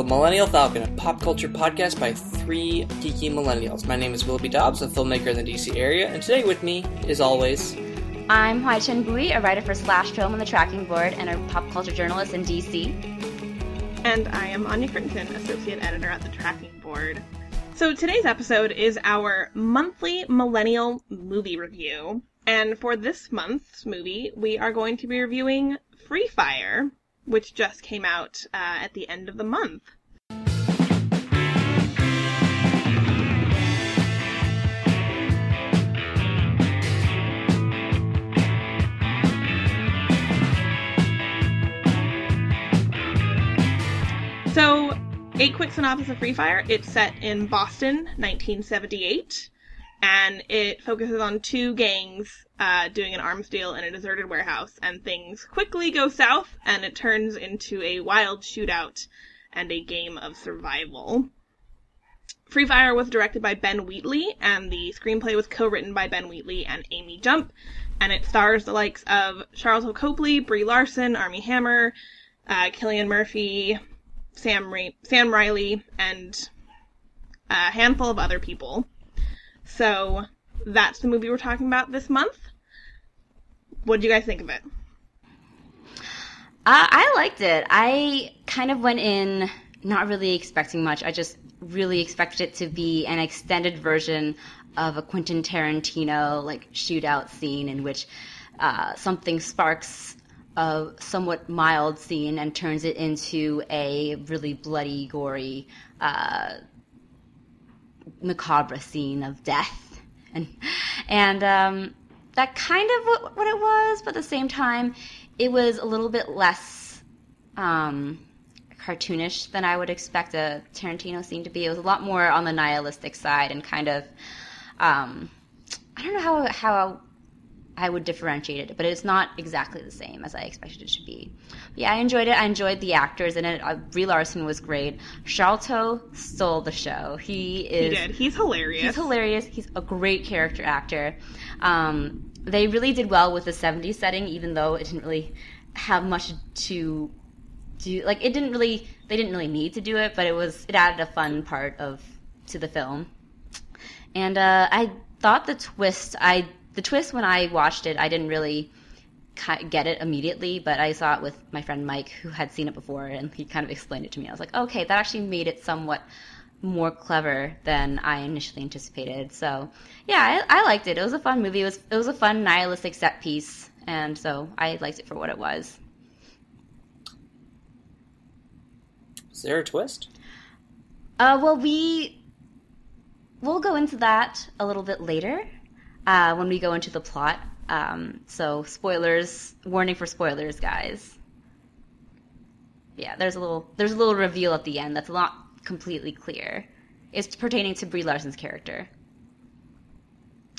the Millennial Falcon, a pop culture podcast by three geeky millennials. My name is Willoughby Dobbs, a filmmaker in the DC area, and today with me, as always, I'm Hoai-Tran Bui, a writer for Slash Film on the Tracking Board and a pop culture journalist in DC. And I am Anya Crittenton, associate editor at the Tracking Board. So today's episode is our monthly millennial movie review. And for this month's movie, we are going to be reviewing Free Fire, which just came out uh, at the end of the month. So, a quick synopsis of Free Fire. It's set in Boston, 1978, and it focuses on two gangs uh, doing an arms deal in a deserted warehouse, and things quickly go south, and it turns into a wild shootout and a game of survival. Free Fire was directed by Ben Wheatley, and the screenplay was co-written by Ben Wheatley and Amy Jump, and it stars the likes of Sharlto Copley, Brie Larson, Armie Hammer, uh, Cillian Murphy, Sam, Sam Riley, and a handful of other people. So that's the movie we're talking about this month. What do you guys think of it? Uh, I liked it. I kind of went in not really expecting much. I just really expected it to be an extended version of a Quentin Tarantino like shootout scene in which uh, something sparks a somewhat mild scene and turns it into a really bloody, gory, uh, macabre scene of death, and and um, that kind of what, what, it was, but at the same time, it was a little bit less um, cartoonish than I would expect a Tarantino scene to be. It was a lot more on the nihilistic side and kind of. Um, I don't know how how I would differentiate it, but it's not exactly the same as I expected it to be. But yeah, I enjoyed it. I enjoyed the actors in it. Uh, Brie Larson was great. Sharlto stole the show. He is. He did. He's hilarious. He's hilarious. He's a great character actor. Um, they really did well with the 70s setting, even though it didn't really have much to do. Like, it didn't really. They didn't really need to do it, but it was. It added a fun part of to the film. And uh, I thought the twist. I the twist when I watched it, I didn't really get it immediately, but I saw it with my friend Mike, who had seen it before, and he kind of explained it to me. I was like, okay, that actually made it somewhat more clever than I initially anticipated. So, yeah, I, I liked it. It was a fun movie. It was it was a fun nihilistic set piece, and so I liked it for what it was. Is there a twist? Uh, well, we we'll go into that a little bit later uh, when we go into the plot. Um, so spoilers, warning for spoilers, guys. Yeah, there's a little there's a little reveal at the end that's not completely clear. It's pertaining to Brie Larson's character.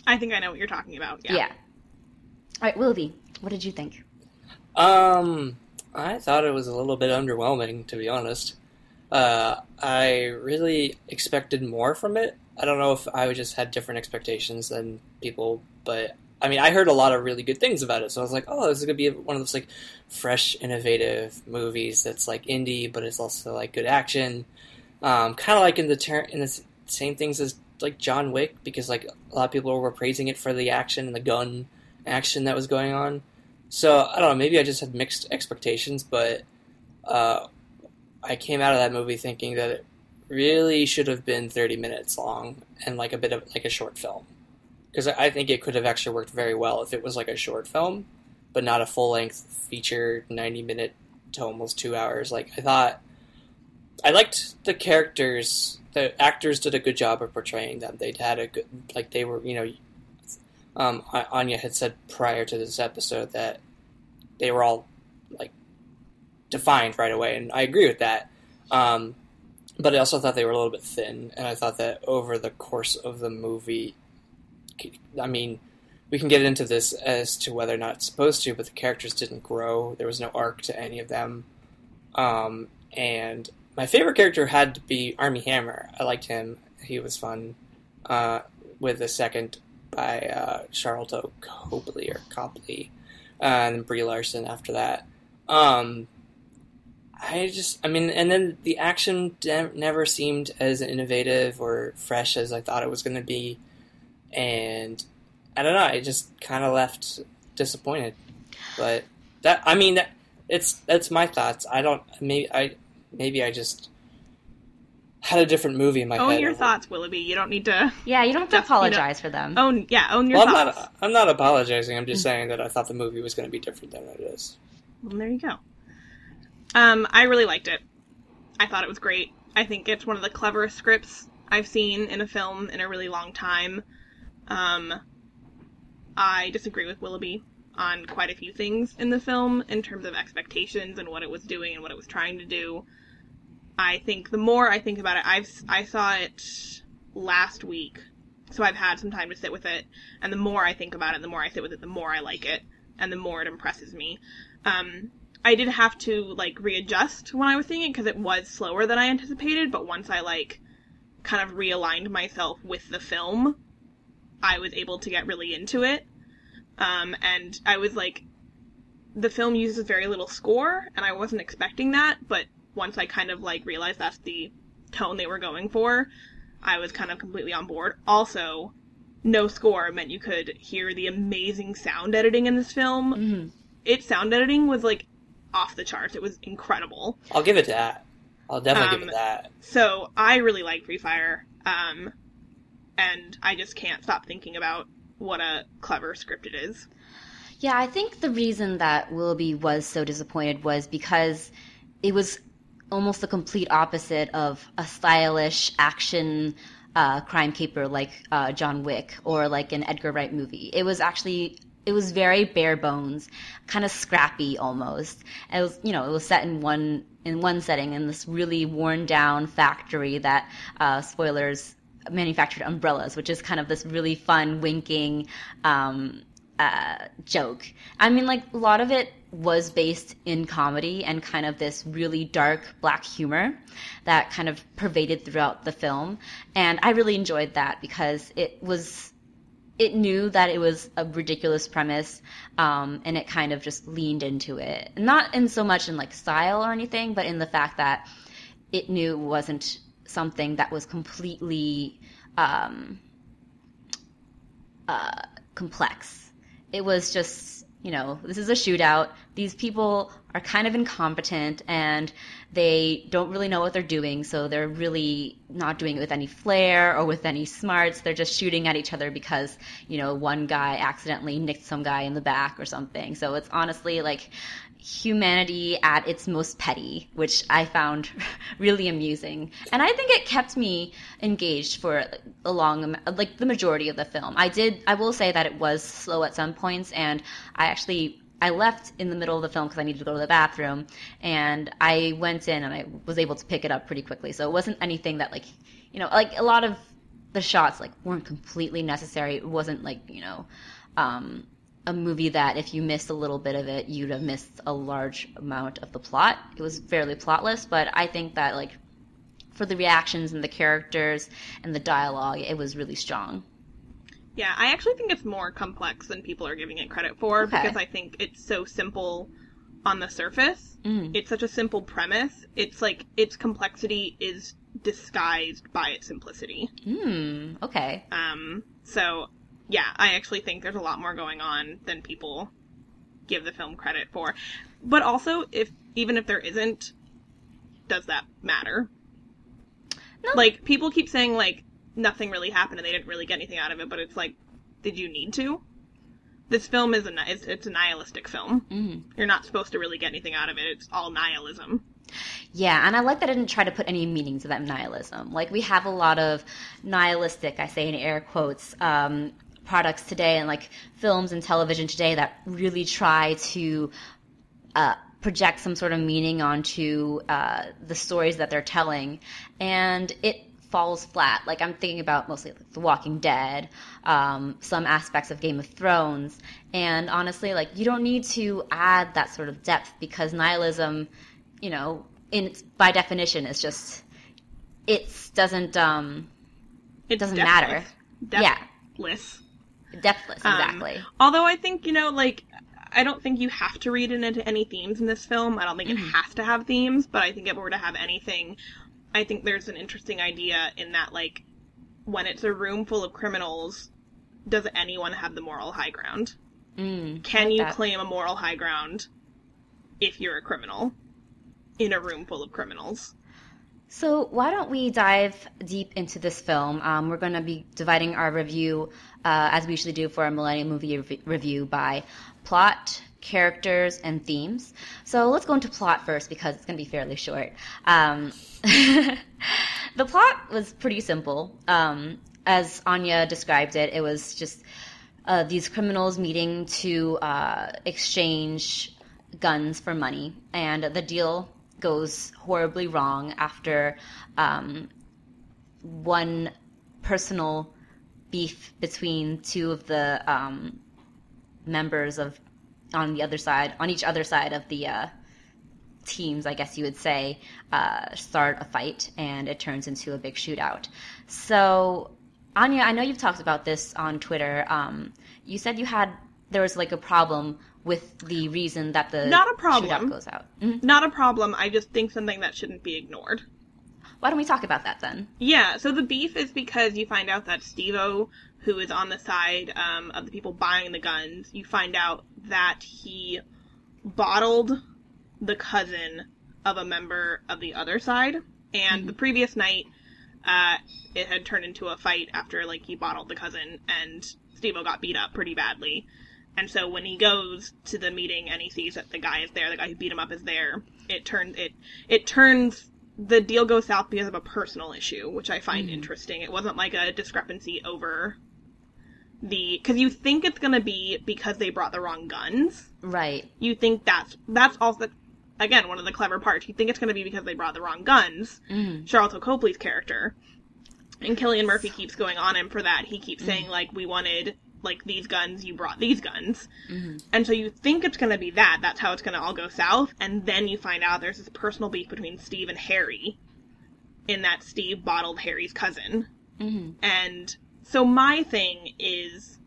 I think I know what you're talking about. Yeah. Yeah. All right, Willoughby, what did you think? Um, I thought it was a little bit underwhelming, to be honest. Uh, I really expected more from it. I don't know if I just had different expectations than people, but I mean, I heard a lot of really good things about it, so I was like, oh, this is gonna be one of those like fresh, innovative movies that's like indie, but it's also like good action. Um, kind of like in the ter- in the same things as like John Wick, because like a lot of people were praising it for the action and the gun action that was going on. So I don't know, maybe I just had mixed expectations, but uh, I came out of that movie thinking that it really should have been 30 minutes long and like a bit of like a short film because I think it could have actually worked very well if it was like a short film, but not a full length feature, 90 minute to almost two hours. Like I thought, I liked the characters. The actors did a good job of portraying them. They'd had a good, like they were, you know, um, Anya had said prior to this episode that they were all like defined right away, and I agree with that. Um, but I also thought they were a little bit thin, and I thought that over the course of the movie, I mean, we can get into this as to whether or not it's supposed to, but the characters didn't grow. There was no arc to any of them. Um, and my favorite character had to be Armie Hammer. I liked him. He was fun. Uh, with the second by uh, Sharlto Copley or Copley, uh, and Brie Larson after that. Um, I just, I mean, and then the action de- never seemed as innovative or fresh as I thought it was going to be, and I don't know. I just kind of left disappointed. But that, I mean, that it's that's my thoughts. I don't. Maybe I, maybe I just had a different movie in my head. Own head. your thoughts, Willoughby. You don't need to Yeah, you don't have to That's- you know- apologize for them. own. Yeah, own your Well, I'm thoughts. not. I'm not apologizing. I'm just saying that I thought the movie was going to be different than it is. Well, there you go. Um, I really liked it. I thought it was great. I think it's one of the cleverest scripts I've seen in a film in a really long time. Um, I disagree with Willoughby on quite a few things in the film in terms of expectations and what it was doing and what it was trying to do. I think the more I think about it, I've I saw it last week, so I've had some time to sit with it. And the more I think about it, the more I sit with it, the more I like it, and the more it impresses me. Um, I did have to like readjust when I was seeing it because it was slower than I anticipated. But once I like kind of realigned myself with the film, I was able to get really into it. Um, and I was like, the film uses very little score, and I wasn't expecting that. But once I kind of like realized that's the tone they were going for, I was kind of completely on board. Also, no score meant you could hear the amazing sound editing in this film. hmm Its sound editing was like off the charts. It was incredible. I'll give it that. I'll definitely give Um, it that. So I really like Free Fire, um, and I just can't stop thinking about what a clever script it is. Yeah, I think the reason that Willoughby was so disappointed was because it was almost the complete opposite of a stylish action uh, crime caper like uh, John Wick or like an Edgar Wright movie. It was actually it was very bare bones, kind of scrappy almost. It was you know it was set in one in one setting in this really worn down factory that uh, spoilers manufactured umbrellas, which is kind of this really fun winking. Um, uh, joke. I mean, like a lot of it was based in comedy and kind of this really dark black humor that kind of pervaded throughout the film, and I really enjoyed that because it was. It knew that it was a ridiculous premise, um, and it kind of just leaned into it. Not in so much in like style or anything, but in the fact that it knew it wasn't something that was completely um, uh, complex. It was just, you know, this is a shootout. These people are kind of incompetent and they don't really know what they're doing, so they're really not doing it with any flair or with any smarts. They're just shooting at each other because, you know, one guy accidentally nicked some guy in the back or something. So it's honestly like humanity at its most petty, which I found really amusing. And I think it kept me engaged for a long, like the majority of the film. I did, I will say that it was slow at some points, and I actually. I left in the middle of the film because I needed to go to the bathroom, and I went in and I was able to pick it up pretty quickly. So it wasn't anything that like, you know, like a lot of the shots like weren't completely necessary. It wasn't like you know, um, a movie that if you missed a little bit of it, you'd have missed a large amount of the plot. It was fairly plotless, but I think that like for the reactions and the characters and the dialogue, it was really strong. Yeah, I actually think it's more complex than people are giving it credit for Okay. because I think it's so simple on the surface. Mm. It's such a simple premise. It's like its complexity is disguised by its simplicity. Hmm. Okay. Um, so yeah, I actually think there's a lot more going on than people give the film credit for. But also, if even if there isn't, does that matter? No. Like people keep saying like nothing really happened and they didn't really get anything out of it, but it's like, did you need to? This film is a it's, it's a nihilistic film. Mm. You're not supposed to really get anything out of it. It's all nihilism. Yeah, and I like that I didn't try to put any meaning to that nihilism. Like we have a lot of nihilistic, I say in air quotes, um, products today, and like films and television today that really try to uh, project some sort of meaning onto uh, the stories that they're telling, and it falls flat. Like I'm thinking about mostly like The Walking Dead, um, some aspects of Game of Thrones, and honestly, like you don't need to add that sort of depth because nihilism, you know, in its, by definition, is just it doesn't um, It doesn't matter. Yeah. Depthless. depthless Um, exactly. Although I think, you know, like, I don't think you have to read into any themes in this film. I don't think Mm-hmm. it has to have themes, but I think if it were to have anything, I think there's an interesting idea in that, like, when it's a room full of criminals, does anyone have the moral high ground? Mm, Can like you that. claim a moral high ground if you're a criminal in a room full of criminals? So why don't we dive deep into this film? Um, we're going to be dividing our review, uh, as we usually do for a Millennium Movie rev- review, by plot, characters, and themes. So let's go into plot first because it's going to be fairly short. Um, the plot was pretty simple. Um, as Anya described it, it was just uh, these criminals meeting to uh, exchange guns for money, and the deal goes horribly wrong after um, one personal beef between two of the um, members of on the other side, on each other side of the uh, teams, I guess you would say, uh, start a fight, and it turns into a big shootout. So, Anya, I know you've talked about this on Twitter. Um, you said you had there was like a problem with the reason that the Not a problem. shootout goes out. Mhm. Not a problem. I just think something that shouldn't be ignored. Why don't we talk about that then? Yeah, so the beef is because you find out that Stevo, who is on the side um, of the people buying the guns, you find out that he bottled the cousin of a member of the other side. And the previous night, uh, it had turned into a fight after like he bottled the cousin, and Stevo got beat up pretty badly. And so when he goes to the meeting and he sees that the guy is there, the guy who beat him up is there, it turns it it turns the deal goes south because of a personal issue, which I find interesting. It wasn't like a discrepancy over the because you think it's gonna be because they brought the wrong guns. Right. You think that's that's also again one of the clever parts. You think it's gonna be because they brought the wrong guns. Mhm. Sharlto Copley's character, and Cillian Murphy keeps going on him for that. He keeps saying like we wanted like these guns, you brought these guns. And so you think it's going to be that. That's how it's going to all go south. And then you find out there's this personal beef between Steve and Harry, in that Steve bottled Harry's cousin. hmm And so my thing is,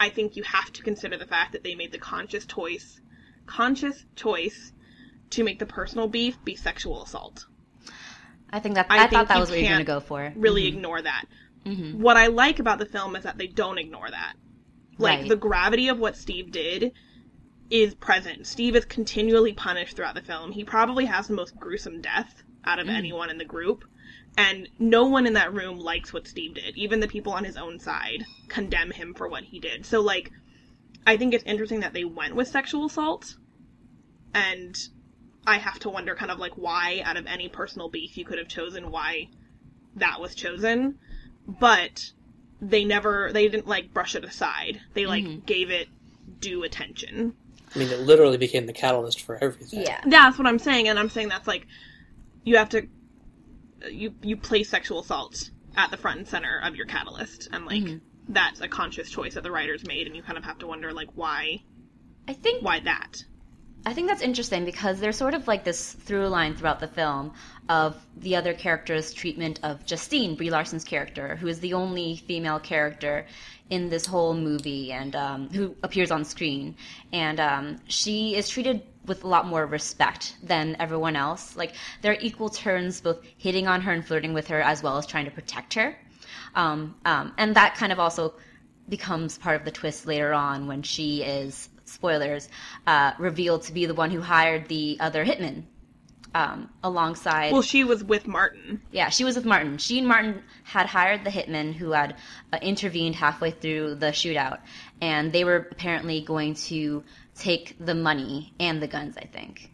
I think you have to consider the fact that they made the conscious choice, conscious choice, to make the personal beef be sexual assault. I think that I I, think thought that was what you were going to go for. Really ignore that. Mhm. What I like about the film is that they don't ignore that. Like Right. the gravity of what Steve did is present. Steve is continually punished throughout the film. He probably has the most gruesome death out of anyone in the group. And no one in that room likes what Steve did. Even the people on his own side condemn him for what he did. So like I think it's interesting that they went with sexual assault. And I have to wonder kind of like why out of any personal beef you could have chosen why that was chosen. But they never they didn't like brush it aside. They like mm-hmm. gave it due attention. I mean, it literally became the catalyst for everything. Yeah. That's what I'm saying, and I'm saying that's like you have to you you place sexual assault at the front and center of your catalyst, and like that's a conscious choice that the writers made, and you kind of have to wonder like why I think why that. I think that's interesting because there's sort of like this through line throughout the film of the other characters' treatment of Justine, Brie Larson's character, who is the only female character in this whole movie and um, who appears on screen. And um, she is treated with a lot more respect than everyone else. Like, there are equal turns both hitting on her and flirting with her as well as trying to protect her. Um, um, and that kind of also becomes part of the twist later on when she is spoilers uh, revealed to be the one who hired the other hitman um, alongside Well, she was with Martin. yeah she was with martin she and martin had hired the hitman who had uh, intervened halfway through the shootout and they were apparently going to take the money and the guns i think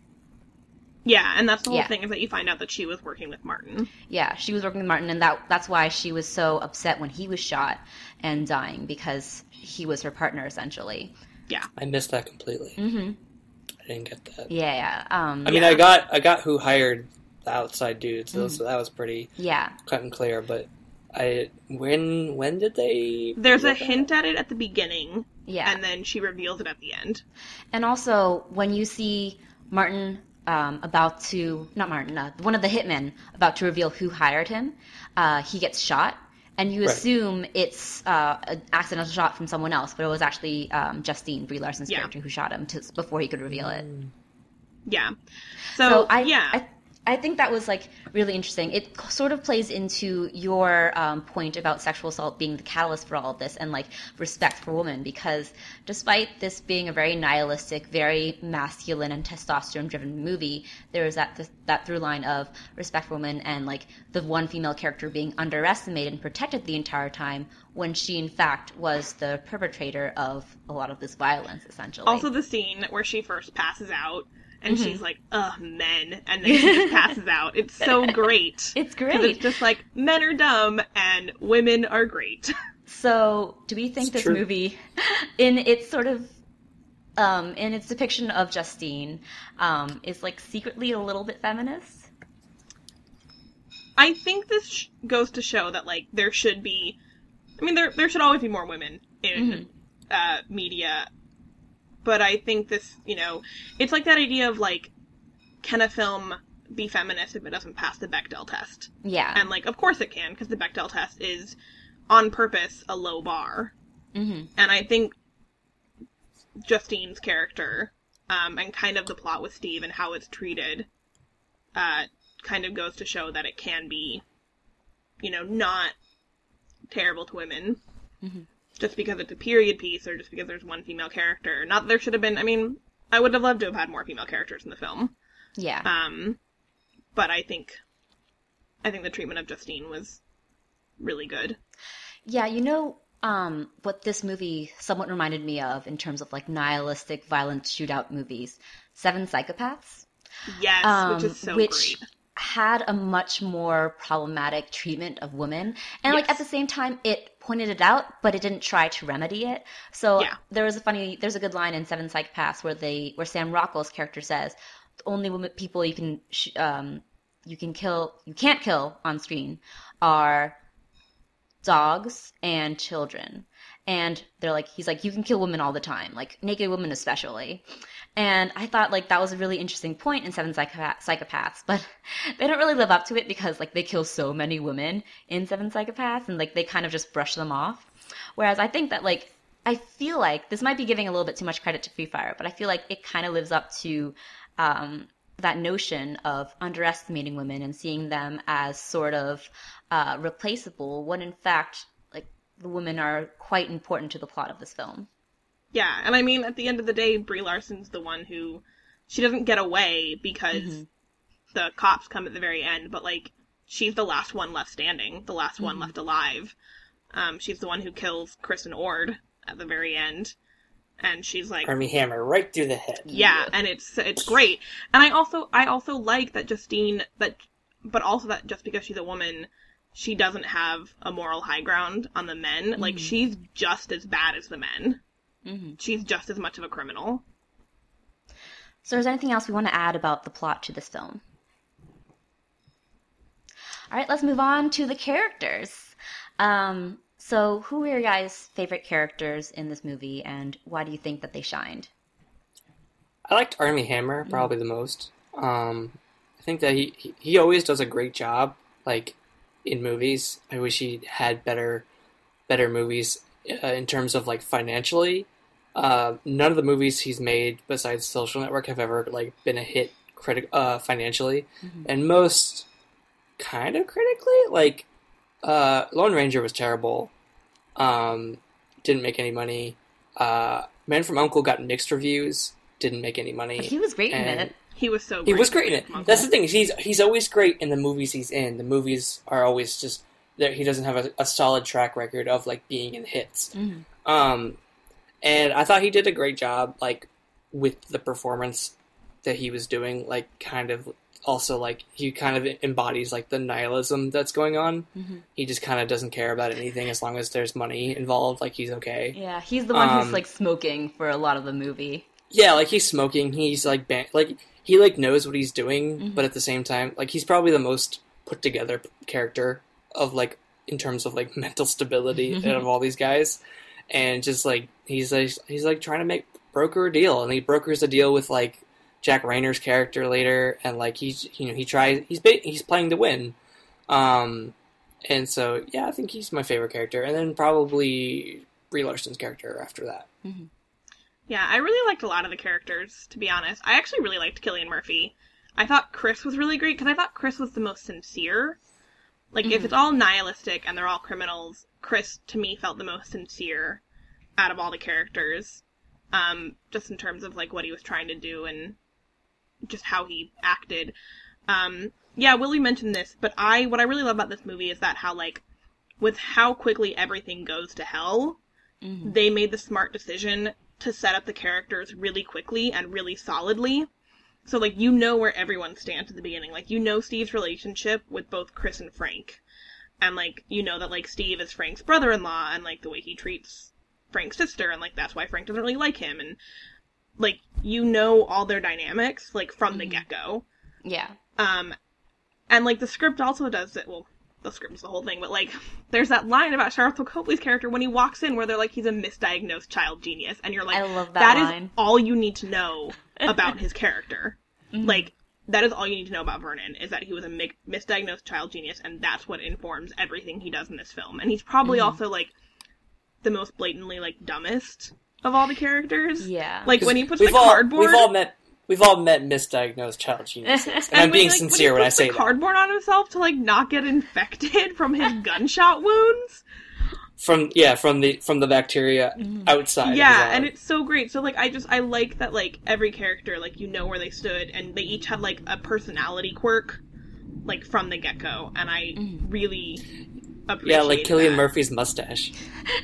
Yeah, and that's the whole Yeah. thing is that you find out that she was working with Martin. yeah she was working with martin and that that's why she was so upset when he was shot and dying because he was her partner essentially Yeah. I missed that completely. hmm I didn't get that. yeah yeah um I mean, I got I got who hired the outside dudes, Mm-hmm. so, so that was pretty yeah cut and clear. But I when when did they? There's a reveal that? hint at it at the beginning, yeah and then she reveals it at the end. And also, when you see Martin um, about to, not Martin, uh, one of the hitmen about to reveal who hired him, uh, he gets shot. and you Right. assume it's uh, an accidental shot from someone else, but it was actually um, Justine Brie Larson's Yeah. character who shot him to, before he could reveal it. Yeah. So, So I, yeah. I, I think that was like really interesting. It sort of plays into your um, point about sexual assault being the catalyst for all of this and like respect for women, because despite this being a very nihilistic, very masculine and testosterone-driven movie, there is that that through line of respect for women and like the one female character being underestimated and protected the entire time when she in fact was the perpetrator of a lot of this violence, essentially. also the scene where she first passes out and Mm-hmm. she's like, ugh, men. And then she just passes out. It's so great. It's great. it's just like, men are dumb and women are great. So, do we think It's this true. movie, in its sort of, um, in its depiction of Justine, um, is like secretly a little bit feminist? I think this sh- goes to show that, like, there should be. I mean, there, there should always be more women in uh, media. But I think this, you know, it's like that idea of, like, can a film be feminist if it doesn't pass the Bechdel test? Yeah. And, like, of course it can, because the Bechdel test is, on purpose, a low bar. hmm And I think Justine's character, um, and kind of the plot with Steve and how it's treated, uh, kind of goes to show that it can be, you know, not terrible to women. Mhm. Just because it's a period piece or just because there's one female character. Not that there should have been, I mean, I would have loved to have had more female characters in the film. Yeah. Um, but I think, I think the treatment of Justine was really good. Yeah, you know um, what this movie somewhat reminded me of in terms of like nihilistic violent shootout movies? Seven Psychopaths. Yes, um, which is so which great. Had a much more problematic treatment of women. And like at the same time it pointed it out but it didn't try to remedy it. So Yeah. there was a funny there's a good line in seven Psych psychopaths where they where sam rockwell's character says the only women people you can sh- um you can kill you can't kill on screen are dogs and children. And they're like he's like you can kill women all the time like naked women especially and i thought like that was a really interesting point in seven Psychopath- psychopaths but they don't really live up to it because like they kill so many women in seven psychopaths and like they kind of just brush them off. Whereas i think that like i feel like this might be giving a little bit too much credit to free fire but i feel like it kind of lives up to um, that notion of underestimating women and seeing them as sort of uh, replaceable when in fact like the women are quite important to the plot of this film Yeah, and I mean, at the end of the day, Brie Larson's the one who she doesn't get away because Mhm. the cops come at the very end, but like she's the last one left standing, the last one left alive. Um, she's the one who kills Kristen Ord at the very end, and she's like, Armie Hammer right through the head. yeah, and it's it's great. And I also I also like that Justine that, but also that just because she's a woman, she doesn't have a moral high ground on the men. Like she's just as bad as the men. Hmm She's just as much of a criminal. so is there anything else we want to add about the plot to this film all right let's move on to the characters um, so who were your guys favorite characters in this movie and why do you think that they shined I liked Armie Hammer probably the most. Um, I think that he, he he always does a great job, like in movies. I wish he had better better movies uh, in terms of like financially. Uh, none of the movies he's made besides Social Network have ever like been a hit critic uh, financially, Mhm. and most kind of critically. Like uh, Lone Ranger was terrible. Um, didn't make any money. Uh, Man from Uncle got mixed reviews. Didn't make any money. he was great in it He was so. He was great in in it. That's the thing. He's he's always great in the movies he's in. The movies are always just there. He doesn't have a, a solid track record of like being in hits. Mhm. Um, and I thought he did a great job, like with the performance that he was doing. Like, kind of also like he kind of embodies like the nihilism that's going on. Mhm. He just kind of doesn't care about anything as long as there's money involved. Like he's okay. yeah he's the one who's Um, like smoking for a lot of the movie Yeah, like he's smoking. He's like ban- like he like knows what he's doing, Mhm. but at the same time, like he's probably the most put together character of like in terms of like mental stability out of all these guys, and just like he's like he's like trying to make broker a deal, and he brokers a deal with like Jack Reynor's character later, and like he's you know he tries he's ba- he's playing to win, um, and so yeah, I think he's my favorite character, and then probably Brie Larson's character after that. Yeah, I really liked a lot of the characters, to be honest. I actually really liked Cillian Murphy. I thought Chris was really great because I thought Chris was the most sincere. Like, if Mhm. it's all nihilistic and they're all criminals, Chris, to me, felt the most sincere out of all the characters. Um, just in terms of, like, what he was trying to do and just how he acted. Um, yeah, Willie mentioned this, but I, what I really love about this movie is that how, like, with how quickly everything goes to hell, Mhm. they made the smart decision to set up the characters really quickly and really solidly. So like you know where everyone stands at the beginning. Like you know Steve's relationship with both Chris and Frank. And like you know that like Steve is Frank's brother-in-law and like the way he treats Frank's sister and like that's why Frank doesn't really like him and like you know all their dynamics like from the Mhm. get-go. Yeah. Um, and like the script also does it. Well, the script is the whole thing, but like there's that line about Sharlto Copley's character when he walks in where they're like he's a misdiagnosed child genius, and you're like, I love that that is all you need to know about his character. Mhm. Like that is all you need to know about Vernon is that he was a mi- misdiagnosed child genius, and that's what informs everything he does in this film. And he's probably Mhm. also like the most blatantly like dumbest of all the characters. Yeah. Like when he puts we've the all cardboard. we've all met we've all met misdiagnosed child geniuses, and, And I'm being he, like, sincere when, when, I say the that. cardboard on himself to like not get infected from his gunshot wounds. From yeah, from the from the bacteria Mhm. outside. yeah, his and it's so great. So like I just I like that like every character like you know where they stood and they each had like a personality quirk like from the get go, and I Mhm. really appreciate yeah, like Cillian that. Murphy's mustache.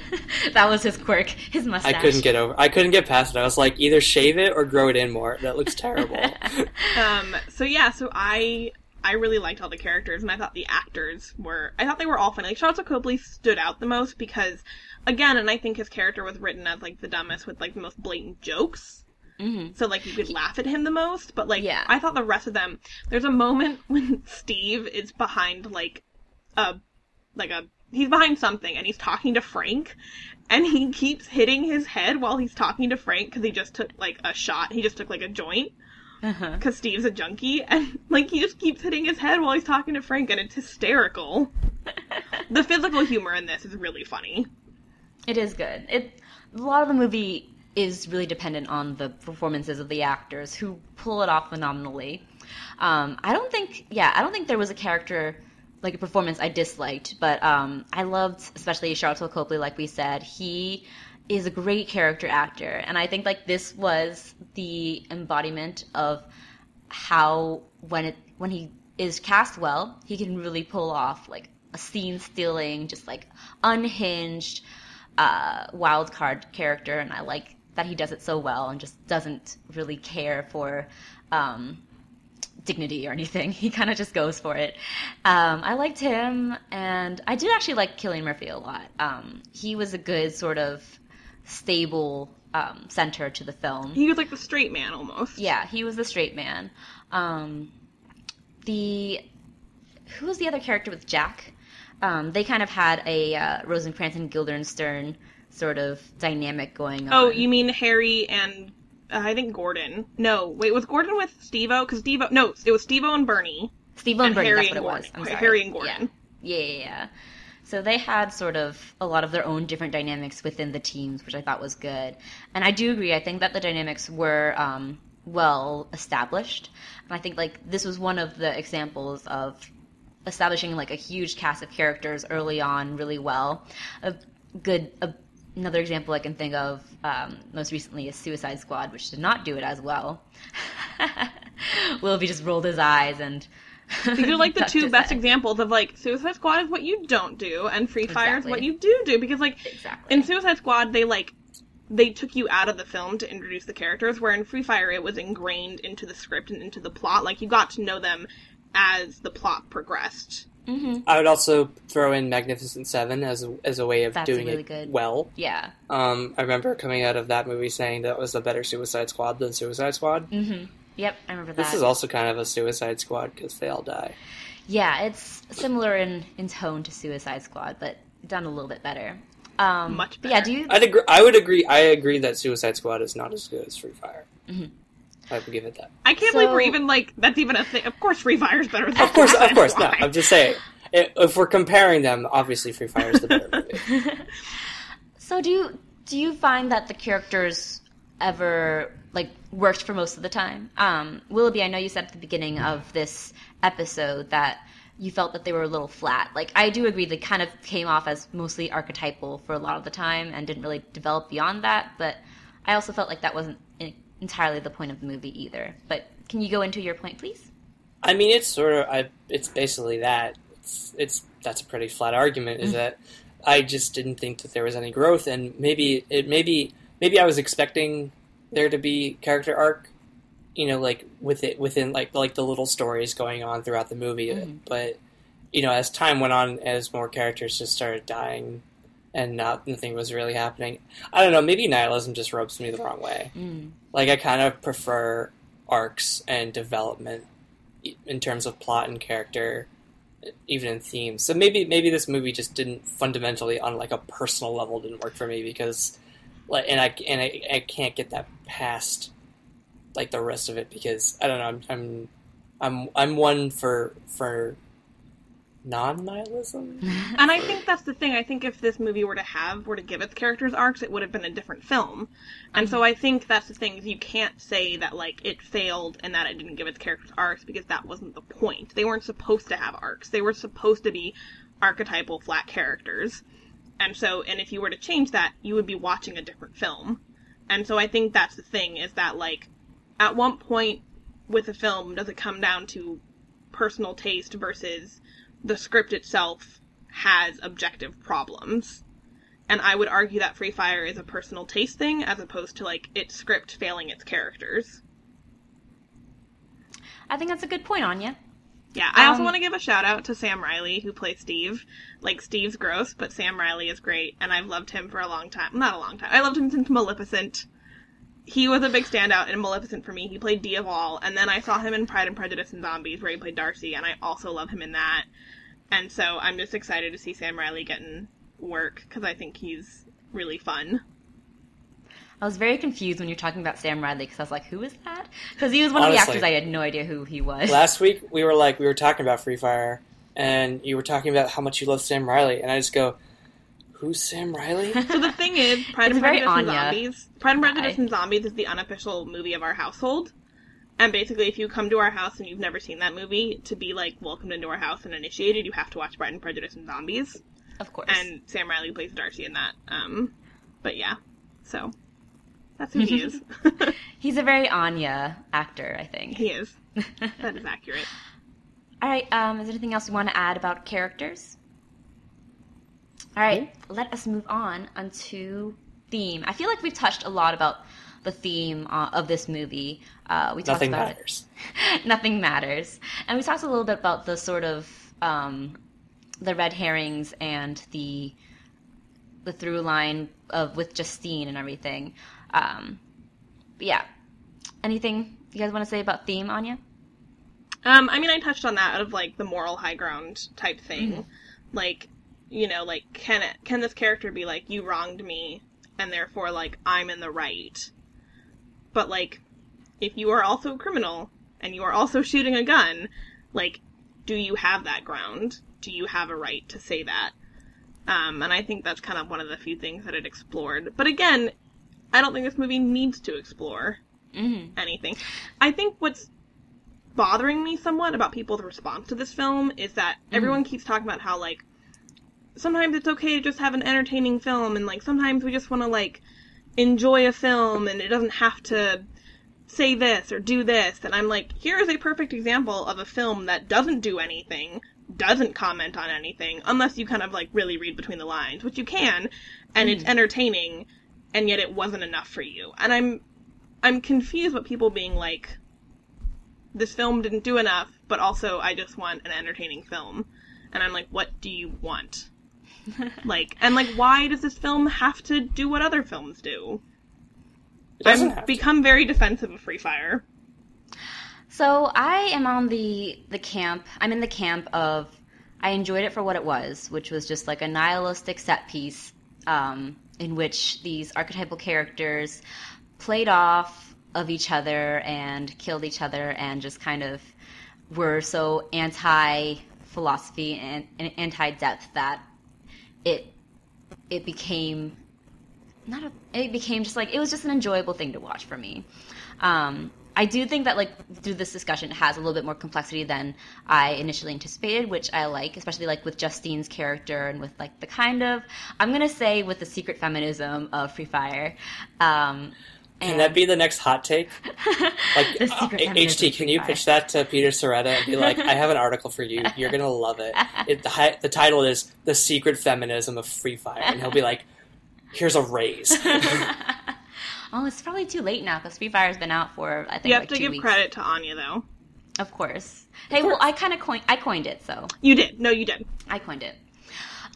that was his quirk. His mustache. I couldn't get over. I couldn't get past it. I was like, either shave it or grow it in more. That looks terrible. Um. So yeah. So I I really liked all the characters, and I thought the actors were. I thought they were all funny. Like Sharlto Copley stood out the most because, again, and I think his character was written as like the dumbest with like the most blatant jokes. hmm So like you could laugh at him the most, but like Yeah. I thought the rest of them. There's a moment when Steve is behind like a like a he's behind something and he's talking to Frank, and he keeps hitting his head while he's talking to Frank because he just took like a shot. He just took like a joint Uh-huh. because Steve's a junkie, and like he just keeps hitting his head while he's talking to Frank, and it's hysterical. the physical humor in this is really funny. It is good. It a lot of the movie is really dependent on the performances of the actors who pull it off phenomenally. Um, I don't think, yeah, I don't think there was a character like a performance I disliked, but um, I loved especially Sharlto Copley. Like we said, he is a great character actor, and I think like this was the embodiment of how when it when he is cast well, he can really pull off like a scene stealing, just like unhinged uh, wild card character, and I like that he does it so well and just doesn't really care for um, dignity or anything. He kind of just goes for it. Um, I liked him, and I did actually like Cillian Murphy a lot. Um, he was a good sort of stable um, center to the film. He was like the straight man almost. Yeah, he was the straight man. Um, the who was the other character with Jack? Um, they kind of had a uh, Rosencrantz and Guildenstern sort of dynamic going on. Oh, you mean Harry and uh, I think Gordon? No, wait, was Gordon with Steve-O? Because Steve-O, no, it was Steve-O and Bernie. Steve and Bernie, Harry that's what and it was. I'm sorry. Harry and Gordon. Yeah. yeah, yeah, yeah. So they had sort of a lot of their own different dynamics within the teams, which I thought was good. And I do agree. I think that the dynamics were um, well established, and I think like this was one of the examples of establishing like a huge cast of characters early on really well. A good a, another example I can think of um, most recently is Suicide Squad, which did not do it as well. Willoughby just rolled his eyes and. These are like the two best head. examples of like Suicide Squad is what you don't do, and Free Fire is what you do do. Because like Exactly. in Suicide Squad, they like they took you out of the film to introduce the characters, where in Free Fire it was ingrained into the script and into the plot. Like you got to know them as the plot progressed. hmm I would also throw in Magnificent Seven as a, as a way of That's doing really it good. well. Yeah. Um, I remember coming out of that movie saying that was a better Suicide Squad than Suicide Squad. hmm Yep, I remember that. This is also kind of a Suicide Squad because they all die. Yeah, it's similar in, in tone to Suicide Squad, but done a little bit better. Um, Much but Yeah, do you? I'd agree. I would agree. I agree that Suicide Squad is not as good as Free Fire. Mhm. I would give it that. I can't believe we're even like that's even a thing. Of course, Free Fire is better than Of course, of Suicide course, no. I'm just saying. if we're comparing them, obviously Free Fire is the better movie. So do you do you find that the characters ever like worked for most of the time? Um, Willoughby, I know you said at the beginning of this episode that you felt that they were a little flat. Like I do agree, they kind of came off as mostly archetypal for a lot of the time and didn't really develop beyond that. But I also felt like that wasn't entirely the point of the movie either. But can you go into your point, please? I mean, it's sort of, I, it's basically that. It's, it's that's a pretty flat argument. Is that I just didn't think that there was any growth, and maybe it, maybe, maybe I was expecting there to be character arc, you know, like with it within like like the little stories going on throughout the movie. Mhm. But you know, as time went on, as more characters just started dying, and not nothing was really happening. I don't know. Maybe nihilism just rubs me the wrong way. Mm. Like I kind of prefer arcs and development in terms of plot and character, even in themes. So maybe maybe this movie just didn't fundamentally on like a personal level didn't work for me because like and I and I, I can't get that past like the rest of it because I don't know I'm I'm I'm, I'm one for for non nihilism. And I think that's the thing. I think if this movie were to have, were to give its characters arcs, it would have been a different film. And mm-hmm. so I think that's the thing. You can't say that, like, it failed and that it didn't give its characters arcs because that wasn't the point. They weren't supposed to have arcs. They were supposed to be archetypal flat characters. And so, and if you were to change that, you would be watching a different film. And so I think that's the thing is that, like, at one point with a film does it come down to personal taste versus the script itself has objective problems. And I would argue that Free Fire is a personal taste thing as opposed to like its script failing its characters. I think that's a good point, Anya. Yeah, I also Um, want to give a shout out to Sam Riley who plays Steve. Like Steve's gross, but Sam Riley is great and I've loved him for a long time. Not a long time. I loved him since Maleficent. He was a big standout in Maleficent for me. He played Diaval, and then I saw him in Pride and Prejudice and Zombies where he played Darcy, and I also love him in that. And so I'm just excited to see Sam Riley getting work because I think he's really fun. I was very confused when you're talking about Sam Riley because I was like, who is that? Because he was one of the actors I had no idea who he was. Last week we were like we were talking about Free Fire, and you were talking about how much you love Sam Riley, and I just go, "Who's Sam Riley?" So the thing is, Pride It's and Prejudice and Zombies. Pride and Prejudice and Zombies is the unofficial movie of our household. And basically, if you come to our house and you've never seen that movie, to be like welcomed into our house and initiated, you have to watch Pride and Prejudice and Zombies. of course. And Sam Riley plays Darcy in that. Um, but yeah, so that's who he is. He's a very Anya actor, I think. he is. That is accurate. All right. Um, is there anything else you want to add about characters? All right. Let us move on onto theme. I feel like we've touched a lot about the theme uh, of this movie. Uh, we talked Nothing about matters. it. Nothing matters. And we talked a little bit about the sort of um, the red herrings and the the through line of with Justine and everything. Um, but yeah. Anything you guys want to say about theme, Anya? Um, I mean, I touched on that of like the moral high ground type thing. Like, you know, like can it can this character be like you wronged me and therefore like I'm in the right? But like, if you are also a criminal and you are also shooting a gun, like, do you have that ground? Do you have a right to say that? Um, and I think that's kind of one of the few things that it explored. But again, I don't think this movie needs to explore Mm-hmm. anything. I think what's bothering me somewhat about people's response to this film is that everyone keeps talking about how like sometimes it's okay to just have an entertaining film and like sometimes we just want to like enjoy a film and it doesn't have to say this or do this and I'm like here is a perfect example of a film that doesn't do anything doesn't comment on anything unless you kind of like really read between the lines which you can and it's entertaining and yet it wasn't enough for you and I'm I'm confused with people being like, this film didn't do enough, but also I just want an entertaining film. And I'm like, what do you want? like, and like, why does this film have to do what other films do? It doesn't have I've to. become very defensive of Free Fire. So I am on the the camp. I'm in the camp of I enjoyed it for what it was, which was just like a nihilistic set piece um, in which these archetypal characters played off of each other and killed each other and just kind of were so anti philosophy and, and anti-depth that it it became not a it became just like it was just an enjoyable thing to watch for me. Um, I do think that like through this discussion it has a little bit more complexity than I initially anticipated, which I like, especially like with Justine's character and with like the kind of I'm gonna say with the secret feminism of Free Fire. Um, can that be the next hot take? Like, uh, HT, can you pitch that to Peter Sciretta and be like, I have an article for you. You're going to love it. it the, the, title is The Secret Feminism of Free Fire. And he'll be like, here's a raise. oh, it's probably too late now because Free Fire's been out for, I think, You have like to two give weeks. credit to Anya, though. Of course. Hey, well, I kind of coined, I coined it, so You did. No, you did. I coined it.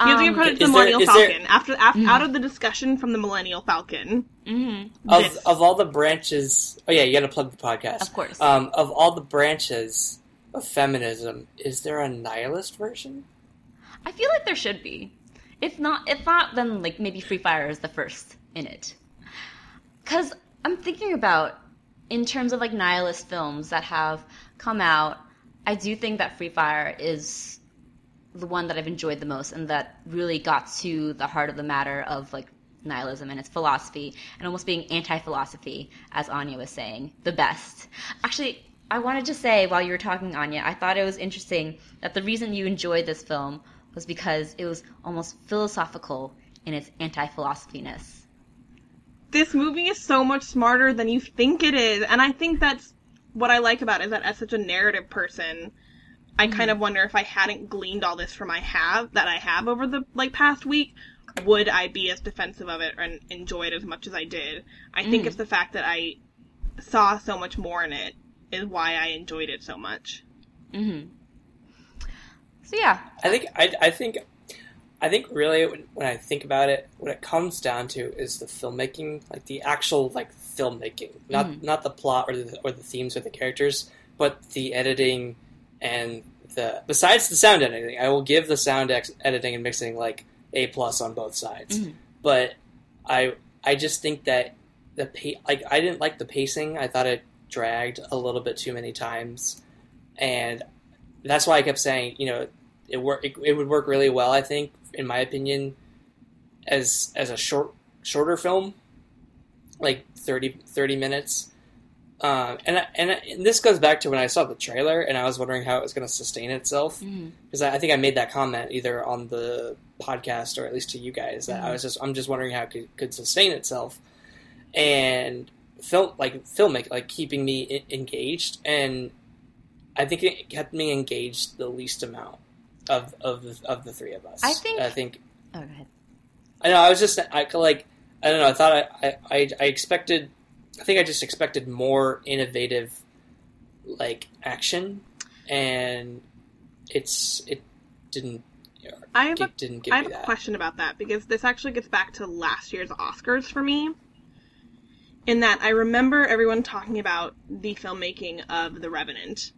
You have to give Um, credit to the is there- Millennial there- Falcon. After, after out of the discussion from the Millennial Falcon, mhm. of, this- of all the branches, oh yeah, you got to plug the podcast. Of course. Um, of all the branches of feminism, is there a nihilist version? I feel like there should be. If not, if not, then like maybe Free Fire is the first in it. Because I'm thinking about in terms of like nihilist films that have come out. I do think that Free Fire is the one that I've enjoyed the most, and that really got to the heart of the matter of like nihilism and its philosophy, and almost being anti-philosophy, as Anya was saying, the best. Actually, I wanted to say while you were talking, Anya, I thought it was interesting that the reason you enjoyed this film was because it was almost philosophical in its anti-philosophiness. This movie is so much smarter than you think it is, and I think that's what I like about it. Is that as such a narrative person, I kind of wonder if I hadn't gleaned all this from I have that I have over the like past week, would I be as defensive of it and enjoy it as much as I did? I think it's the fact that I saw so much more in it is why I enjoyed it so much. hmm So yeah, I think I, I think I think really when, when I think about it, what it comes down to is the filmmaking, like the actual like filmmaking, not Mhm. not the plot or the or the themes or the characters, but the editing and the besides the sound editing. I will give the sound ex- editing and mixing like a plus on both sides, Mhm. but I I just think that the pa- like I didn't like the pacing. I thought it dragged a little bit too many times, and that's why I kept saying, you know, it work it, it would work really well. I think, in my opinion, as as a short shorter film, like 30, 30 minutes. Um, and I- and, I- and this goes back to when I saw the trailer and I was wondering how it was going to sustain itself. Mhm. because I, I think I made that comment either on the podcast or at least to you guys that I was just I'm just wondering how it could, could sustain itself. And film like filmic like keeping me I- engaged. And I think it kept me engaged the least amount of of the, of the three of us. I think- I think oh, go ahead. I know I was just I like I don't know I thought I, I, I, I expected I think I just expected more innovative like action and it's it didn't I have a didn't give I have a that. question about that because this actually gets back to last year's Oscars for me. In that I remember everyone talking about the filmmaking of The Revenant,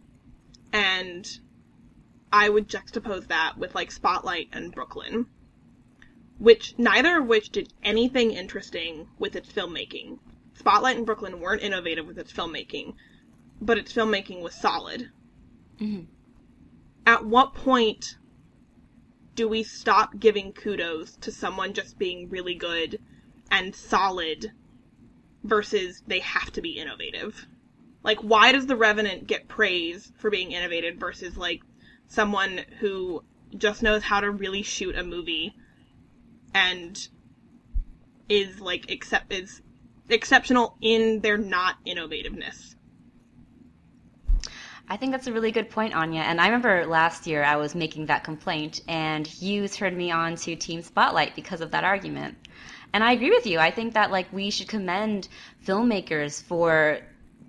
and I would juxtapose that with like Spotlight and Brooklyn, which neither of which did anything interesting with its filmmaking. Spotlight and Brooklyn weren't innovative with its filmmaking, but its filmmaking was solid. Mhm. At what point do we stop giving kudos to someone just being really good and solid versus they have to be innovative? Like, why does The Revenant get praise for being innovative versus, like, someone who just knows how to really shoot a movie and is, like, except is exceptional in their not innovativeness? I think that's a really good point, Anya. And I remember last year I was making that complaint, and you turned me on to Team Spotlight because of that argument. And I agree with you. I think that like we should commend filmmakers for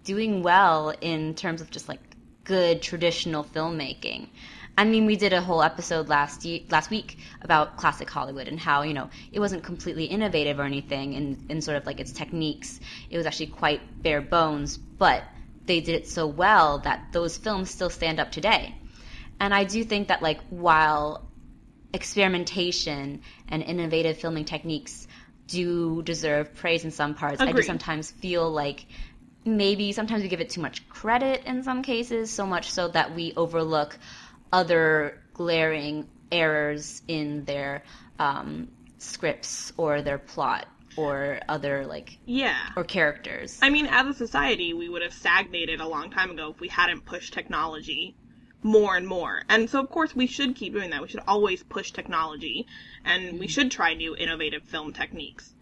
doing well in terms of just like good traditional filmmaking. I mean, we did a whole episode last ye- last week about classic Hollywood and how you know it wasn't completely innovative or anything in, in sort of like its techniques. It was actually quite bare bones, but they did it so well that those films still stand up today. And I do think that like while experimentation and innovative filming techniques do deserve praise in some parts, I do sometimes feel like maybe sometimes we give it too much credit in some cases, so much so that we overlook other glaring errors in their um, scripts or their plot or other like Yeah. or characters. I mean, as a society, we would have stagnated a long time ago if we hadn't pushed technology more and more. And so, of course, we should keep doing that. We should always push technology, and we should try new innovative film techniques.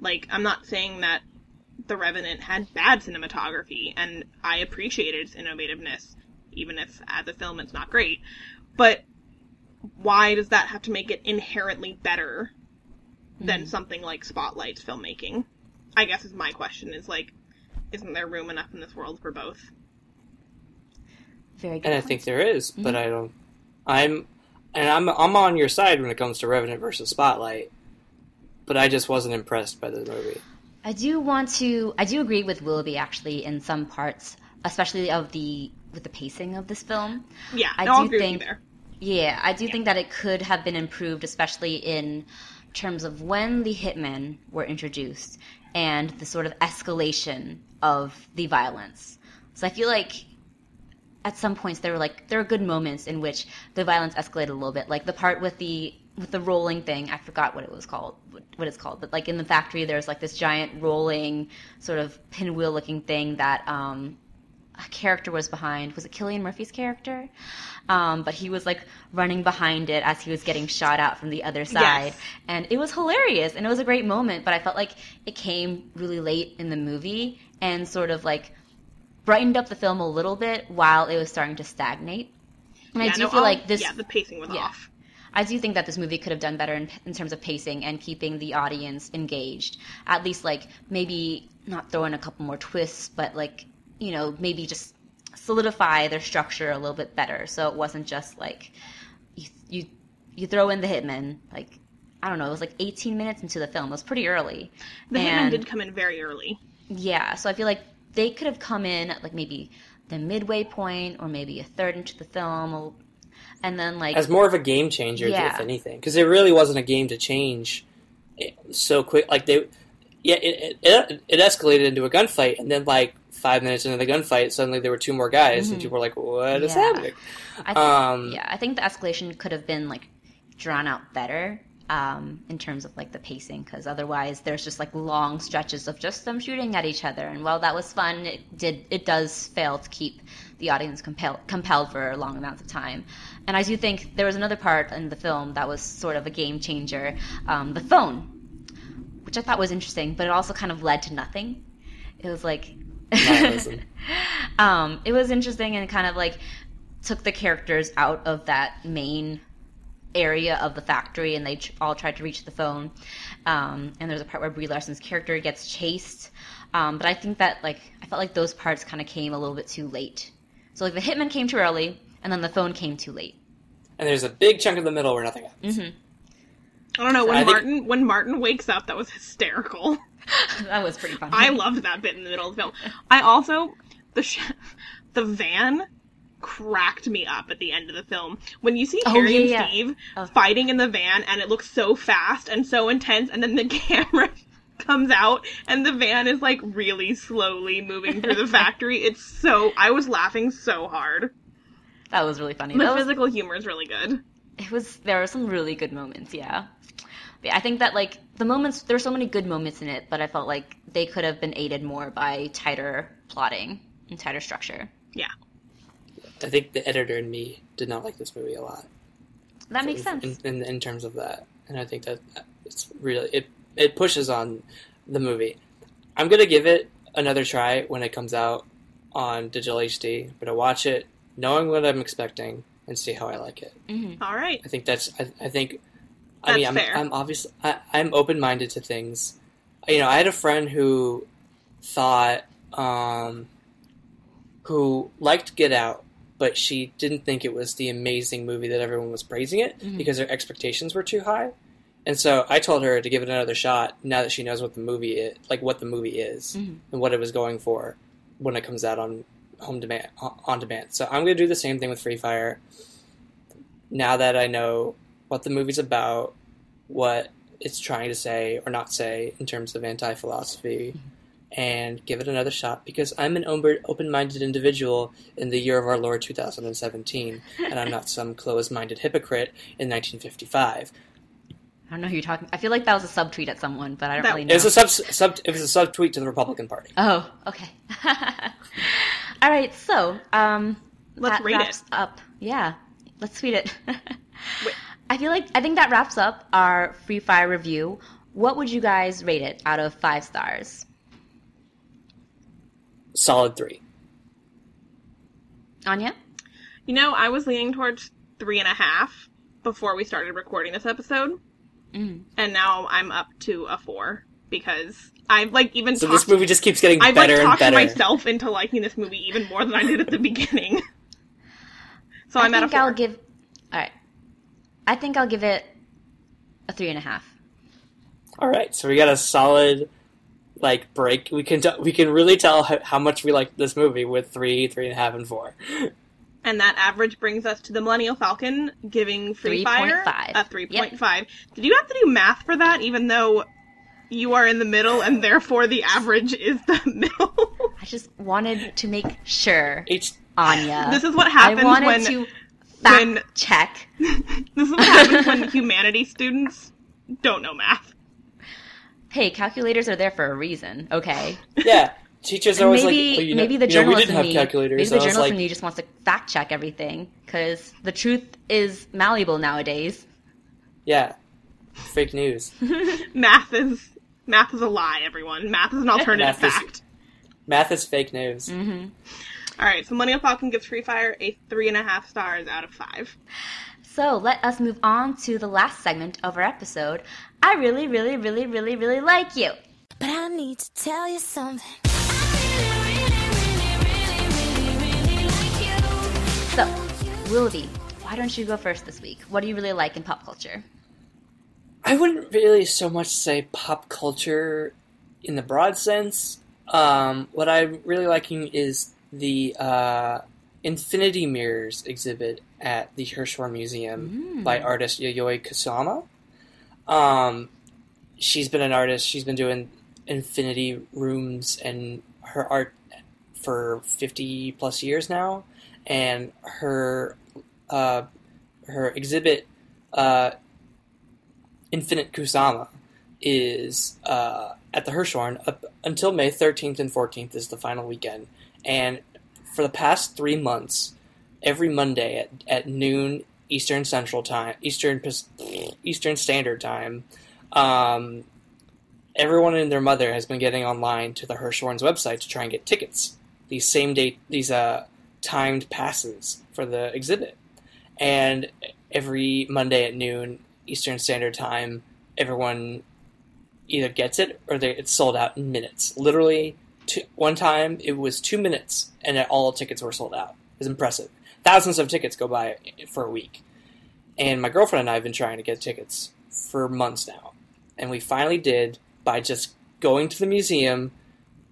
Like, I'm not saying that The Revenant had bad cinematography, and I appreciated its innovativeness, even if as a film it's not great. But why does that have to make it inherently better than mm-hmm. something like Spotlight's filmmaking? I guess is my question. Is like, isn't there room enough in this world for both? Very good. And I think there is, but mm-hmm. I don't. I'm, and I'm I'm on your side when it comes to Revenant versus Spotlight, but I just wasn't impressed by the movie. I do want to. I do agree with Willoughby actually in some parts, especially of the with the pacing of this film. Yeah, I no, do think- with you there. Yeah, I do think that it could have been improved, especially in terms of when the hitmen were introduced and the sort of escalation of the violence. So I feel like at some points there were like there are good moments in which the violence escalated a little bit, like the part with the with the rolling thing. I forgot what it was called, what, it's called, but like in the factory, there's like this giant rolling sort of pinwheel looking thing that um, character was behind. Was it Cillian Murphy's character? Um, but he was like running behind it as he was getting shot out from the other side. Yes. And it was hilarious and it was a great moment, but I felt like it came really late in the movie and sort of like brightened up the film a little bit while it was starting to stagnate. And I do no, feel I'll- like this Yeah, the pacing was Yeah. off. I do think that this movie could have done better in, in terms of pacing and keeping the audience engaged. At least, like, maybe not throw in a couple more twists, but, like, you know, maybe just solidify their structure a little bit better. So it wasn't just like you, you, you throw in the hitman, like, I don't know, it was like 18 minutes into the film. It was pretty early. The hitman did come in very early. yeah, so I feel like they could have come in at like maybe the midway point or maybe a third into the film, and then like As more of a game changer, Yeah. if anything, because it really wasn't a game to change so quick. Like they, yeah, it, it it escalated into a gunfight, and then like five minutes into the gunfight, suddenly there were two more guys, and people were like, "What is Mm-hmm. Yeah. happening?" I th- Um, yeah, I think the escalation could have been like drawn out better um, in terms of like the pacing, because otherwise there's just like long stretches of just them shooting at each other, and while that was fun, it did it does fail to keep the audience compelled compelled for long amounts of time. And I do think there was another part in the film that was sort of a game changer, um, the phone, which I thought was interesting, but it also kind of led to nothing. It was like. Nihilism. um, it was interesting and kind of like took the characters out of that main area of the factory and they tr- all tried to reach the phone. Um, and there's a part where brie larson's character gets chased. Um, but i think that like i felt like those parts kind of came a little bit too late. So like the hitman came too early and then the phone came too late. And there's a big chunk in the middle where nothing happens. I don't know when I think- Martin when Martin wakes up, that was hysterical. that was pretty funny I loved that bit in the middle of the film. I also the sh- the van cracked me up at the end of the film when you see Oh, Harry yeah, and yeah. Steve Oh. fighting in the van and it looks so fast and so intense and then the camera comes out and the van is like really slowly moving through the factory it's so i was laughing so hard that was really funny the that was, physical humor is really good it was there were some really good moments yeah But i think that like the moments there's so many good moments in it but i felt like they could have been aided more by tighter plotting and tighter structure yeah I think the editor and me did not like this movie a lot. that makes in, sense in, in, in terms of that, and I think that it's really it it pushes on the movie. I'm gonna give it another try when it comes out on digital HD. But I'm watch it, knowing what I'm expecting, and see how I like it. hmm all right I think that's I, I think I mean I'm, fair. I'm obviously I, I'm open minded to things. You know, I had a friend who thought um, who liked Get Out, but she didn't think it was the amazing movie that everyone was praising it Mhm. because her expectations were too high. And so I told her to give it another shot now that she knows what the movie is, like what the movie is Mhm. and what it was going for when it comes out on home demand on demand. So I'm going to do the same thing with Free Fire. Now that I know what the movie's about, what it's trying to say or not say in terms of anti-philosophy, and give it another shot because I'm an open minded individual in the year of our Lord 2017, and I'm not some closed minded hypocrite in 1955. I don't know who you're talking. I feel like that was a subtweet at someone, but I don't That- really know. It was a sub, sub it was a subtweet to the Republican Party. Oh, okay. All right, so um, Let's that rate it. wraps up. Yeah, let's tweet it. I feel like I think that wraps up our Free Fire review. What would you guys rate it out of five stars? Solid three. Anya? You know, I was leaning towards three and a half before we started recording this episode, Mm. and now I'm up to a four because I've like even So talked, this movie just keeps getting I've like better and talked better. myself into liking this movie even more than I did at the beginning. so I'm I at a think I'll give. All right, I think I'll give it a three and a half. All right, so we got a solid like break. We can t- we can really tell how, how much we like this movie with three, three and a half, and four. And that average brings us to the Millennial Falcon giving Free Fire 3.5. a 3.5. Did you have to do math for that, even though you are in the middle and therefore the average is the middle? I just wanted to make sure, Each Anya. this is what I happens wanted when to fact when- check. this is what happens when humanity students don't know math. Hey, calculators are there for a reason. Okay. yeah, teachers are always maybe like, oh, you know, maybe the you know, we journalist didn't in have me, calculators. maybe the journalist like, in me just wants to fact check everything because the truth is malleable nowadays. yeah, fake news. Math is math is a lie, everyone. Math is an alternative Math is- fact. Math is fake news. hmm All right, so Millennial Falcon gives Free Fire a three and a half stars out of five. So let us move on to the last segment of our episode. I really, really, really, really, really like you. But I need to tell you something. So, Willoughby, why don't you go first this week? What do you really like in pop culture? I wouldn't really so much say pop culture in the broad sense. Um, what I'm really liking is the uh, Infinity Mirrors exhibit at the Hirshhorn Museum Mm. by artist Yayoi Kusama. Um, she's been an artist. She's been doing infinity rooms and her art for 50 plus years now. And her uh, her exhibit, uh, Infinite Kusama, is uh, at the Hirshhorn up until May 13th and 14th is the final weekend. And for the past three months, every Monday at, at noon Eastern Central Time, Eastern Eastern Standard Time, um, everyone and their mother has been getting online to the Hirshhorn's website to try and get tickets. These same date, these uh, timed passes for the exhibit, and every Monday at noon Eastern Standard Time, everyone either gets it or they, it's sold out in minutes. Literally, two, one time it was two minutes and all tickets were sold out. It was impressive. Thousands of tickets go by for a week, and my girlfriend and I have been trying to get tickets for months now, and we finally did by just going to the museum,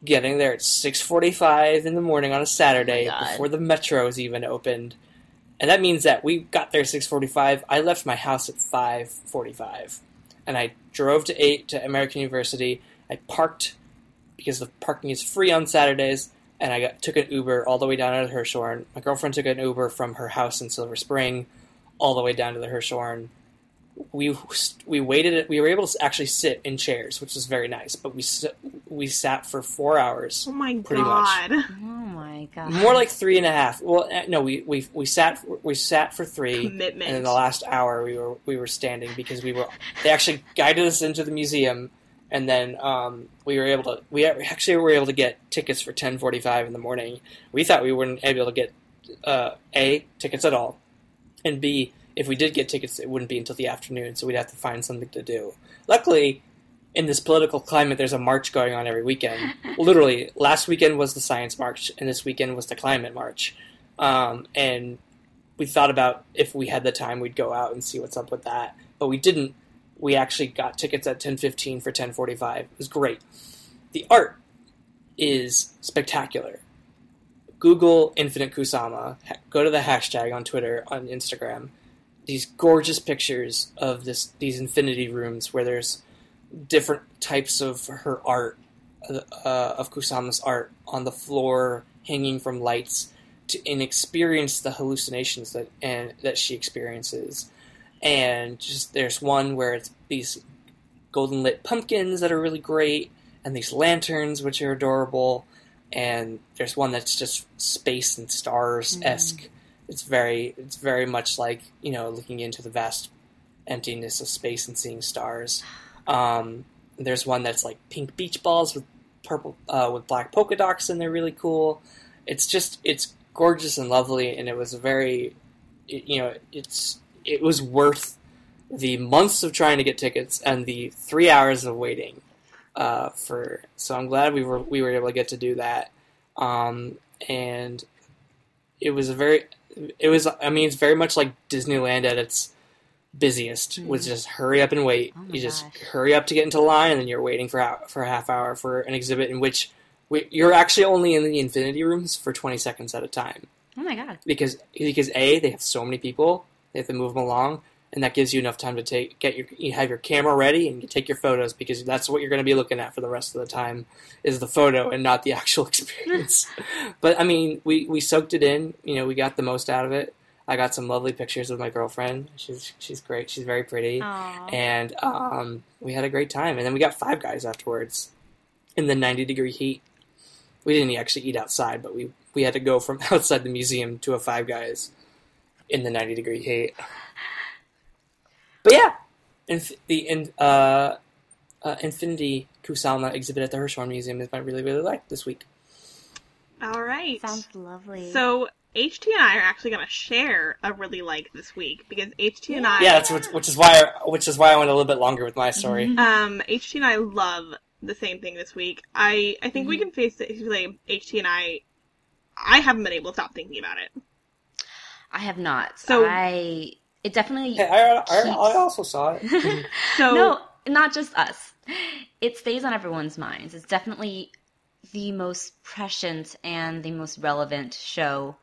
getting there at six forty-five in the morning on a Saturday Oh before the metro metros even opened. And that means that we got there six forty-five. I left my house at five forty-five, and I drove to eight to American University. I parked because the parking is free on Saturdays, and I got, took an Uber all the way down to the Hirshhorn. My girlfriend took an Uber from her house in Silver Spring all the way down to the Hirshhorn. We we waited. We were able to actually sit in chairs, which was very nice. But we we sat for four hours, Oh my Pretty much. god. Oh my god. more like three and a half. Well, eh, no, we we we sat we sat for three, Commitment. and in the last hour we were we were standing because we were they actually guided us into the museum, and then um, we were able to we actually were able to get tickets for ten forty five in the morning. We thought we weren't be able to get uh, a tickets at all, and b if we did get tickets, it wouldn't be until the afternoon, so we'd have to find something to do. Luckily, in this political climate, there's a march going on every weekend. Literally, last weekend was the Science March, and this weekend was the Climate March. Um, and we thought about if we had the time, we'd go out and see what's up with that, but we didn't. We actually got tickets at 10:15 for 10:45. It was great. The art is spectacular. Google Infinite Kusama. Go to the hashtag on Twitter, on Instagram. These gorgeous pictures of this these infinity rooms where there's different types of her art uh, of Kusama's art on the floor, hanging from lights, to experience the hallucinations that and that she experiences. And just there's one where it's these golden lit pumpkins that are really great, and these lanterns which are adorable. And there's one that's just space and stars esque. It's very it's very much like you know looking into the vast emptiness of space and seeing stars. Um, there's one that's like pink beach balls with purple uh, with black polka dots, and they're really cool. It's just it's gorgeous and lovely, and it was very it, you know it's it was worth the months of trying to get tickets and the three hours of waiting uh, for. So I'm glad we were we were able to get to do that, um, and it was a very it was I mean it's very much like Disneyland at its busiest hmm. was just hurry up and wait. Oh you just gosh. hurry up to get into line, and then you're waiting for for a half hour for an exhibit in which we, you're actually only in the infinity rooms for 20 seconds at a time Oh my god. because because a they have so many people they have to move them along and that gives you enough time to take get your you have your camera ready and you take your photos because that's what you're going to be looking at for the rest of the time is the photo and not the actual experience. But i mean we we soaked it in you know we got the most out of it. I got some lovely pictures with my girlfriend. She's she's great. She's very pretty. Aw. and um, we had a great time. And then we got five guys afterwards in the 90 degree heat. We didn't actually eat outside but we we had to go from outside the museum to a five guys in the 90 degree heat but yeah inf- the in, uh, uh, infinity kusama exhibit at the hirshhorn museum is what i really really liked this week All right. Sounds lovely. So HT and I are actually going to share a really like this week because HT and I, yeah that's what, which is why I, which is why i went a little bit longer with my story um, HT and I love the same thing this week. I I think we can face it. Say HT and I, I haven't been able to stop thinking about it. I have not. So- I it definitely Hey, I, I, I also saw it So no, not just us. It stays on everyone's minds. It's definitely the most prescient and the most relevant show.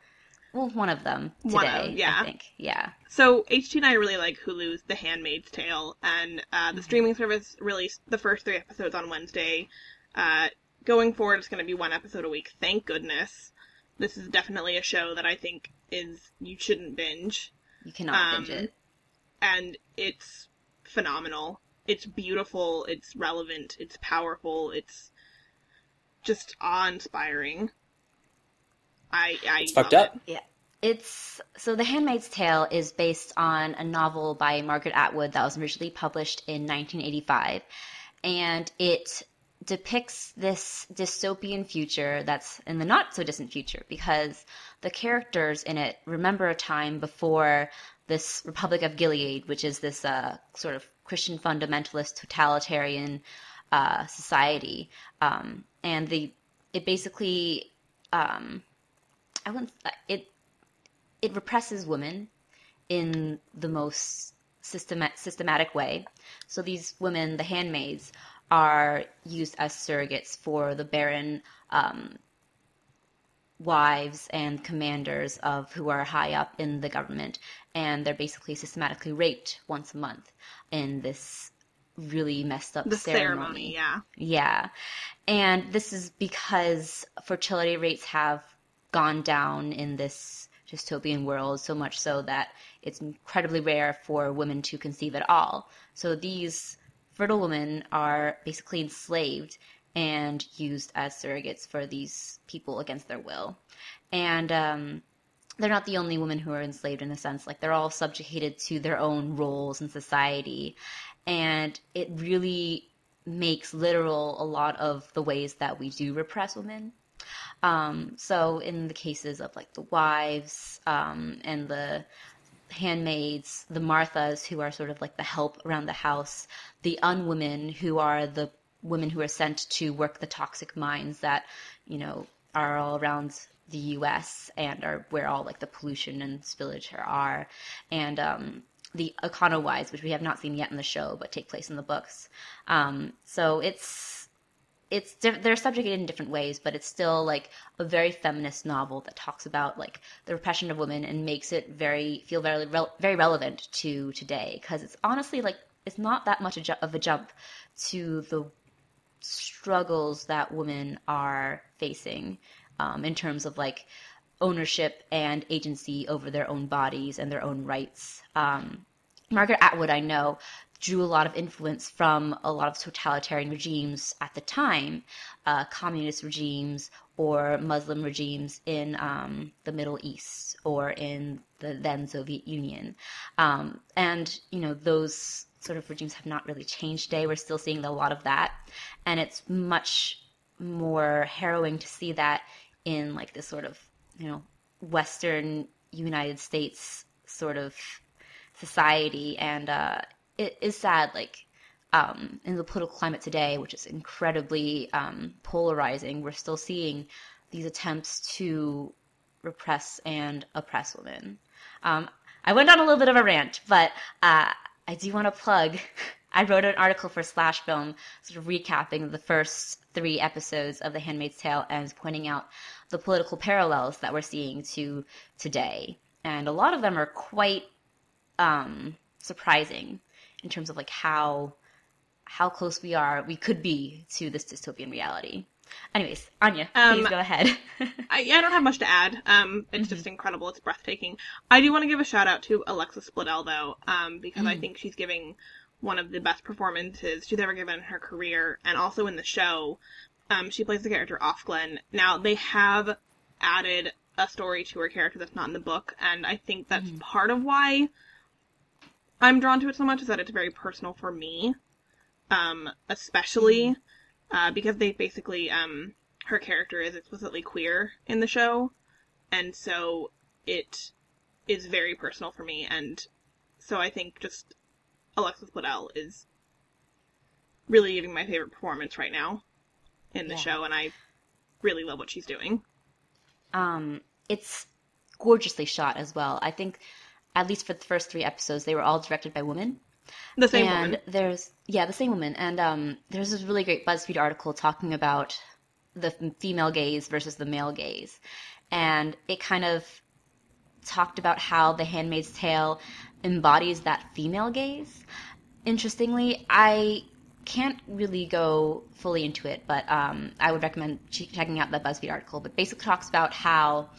Well, one of them today. One of- yeah. I think. Yeah. So HT and I really like Hulu's The Handmaid's Tale, and uh, the streaming service released the first three episodes on Wednesday. Uh, going forward, it's going to be one episode a week. Thank goodness. This is definitely a show that I think is you shouldn't binge, You cannot Um, binge it. and it's phenomenal. It's beautiful. It's relevant. It's powerful. It's just awe-inspiring. I, I it's fucked up it. It's so The Handmaid's Tale is based on a novel by Margaret Atwood that was originally published in 1985, and it depicts this dystopian future that's in the not so distant future because the characters in it remember a time before this Republic of Gilead, which is this uh, sort of Christian fundamentalist totalitarian uh, society, um, and the it basically um, I wouldn't it it represses women in the most systema- systematic way. So these women, the handmaids, are used as surrogates for the barren um, wives and commanders of who are high up in the government, and they're basically systematically raped once a month in this really messed up The ceremony, yeah. yeah. And this is because fertility rates have gone down in this dystopian world so much so that it's incredibly rare for women to conceive at all. So these fertile women are basically enslaved and used as surrogates for these people against their will. And um, they're not the only women who are enslaved in a sense. Like they're all subjugated to their own roles in society. And it really makes literal a lot of the ways that we do repress women. Um, so in the cases of like the wives um, and the handmaids, the Marthas who are sort of like the help around the house, the unwomen who are the women who are sent to work the toxic mines that you know are all around the U.S. and are where all like the pollution and spillage are, and um, the Econo which we have not seen yet in the show, but take place in the books. Um, so it's it's they're subjugated in different ways, but it's still like a very feminist novel that talks about like the repression of women and makes it very feel very very relevant to today because it's honestly like it's not that much of a jump to the struggles that women are facing um, in terms of like ownership and agency over their own bodies and their own rights. Um, Margaret Atwood, I know, drew a lot of influence from a lot of totalitarian regimes at the time, uh, communist regimes or Muslim regimes in um, the Middle East or in the then Soviet Union. Um, and, you know, those sort of regimes have not really changed today. We're still seeing a lot of that. And it's much more harrowing to see that in like this sort of, you know, Western United States sort of society. And uh, it is sad, like, um, in the political climate today, which is incredibly um, polarizing, we're still seeing these attempts to repress and oppress women. Um, I went on a little bit of a rant, but uh, I do want to plug. I wrote an article for Slash Film, sort of recapping the first three episodes of The Handmaid's Tale and pointing out the political parallels that we're seeing to today. And a lot of them are quite um, surprising in terms of like how how close we are, we could be to this dystopian reality. Anyways, Anya, Um, please go ahead. I, I don't have much to add. Um, it's Mm-hmm. just incredible. It's breathtaking. I do want to give a shout out to Alexis Bledel though, um, because Mm. I think she's giving one of the best performances she's ever given in her career, and also in the show. Um, she plays the character Offglen. Now they have added a story to her character that's not in the book, and I think that's Mm-hmm. part of why I'm drawn to it so much is that it's very personal for me, um, especially Mm-hmm. Uh, because they basically um, her character is explicitly queer in the show, and so it is very personal for me, and so I think just Alexis Bledel is really giving my favorite performance right now in the Yeah. show, and I really love what she's doing. um, it's gorgeously shot as well. I think, at least for the first three episodes, they were all directed by women. The same and woman. there's yeah the same woman. And um, there's this really great buzzfeed article talking about the female gaze versus the male gaze. And it kind of talked about how the handmaid's tale embodies that female gaze. Interestingly i can't really go fully into it but um, i would recommend ch- checking out that buzzfeed article. But basically talks about how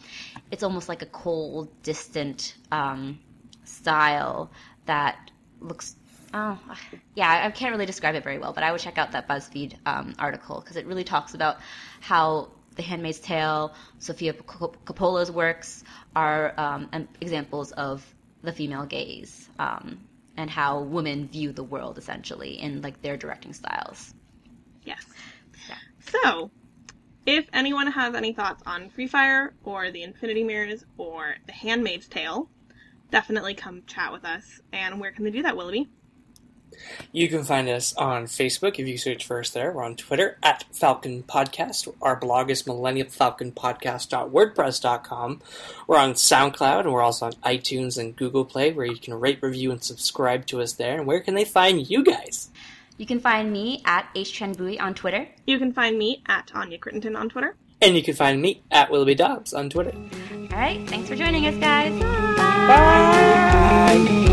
it's almost like a cold distant um, style that looks oh yeah i can't really describe it very well but i would check out that buzzfeed um, article because it really talks about how the handmaid's tale Sofia Cop- coppola's works are um, examples of the female gaze um, and how women view the world essentially in like their directing styles Yes. Yeah. So, if anyone has any thoughts on Free Fire or the Infinity Mirrors or The Handmaid's Tale, definitely come chat with us. And where can they do that, Willoughby? You can find us on Facebook if you search for us there. We're on Twitter at Falcon Podcast. Our blog is millennialfalconpodcast.wordpress.com. We're on SoundCloud and we're also on iTunes and Google Play where you can rate, review, and subscribe to us there. And where can they find you guys? you can find me at htrenbui on twitter You can find me at Anya Crittenton on Twitter. And you can find me at Willoughby Dobbs on Twitter. all right thanks for joining us guys Bye!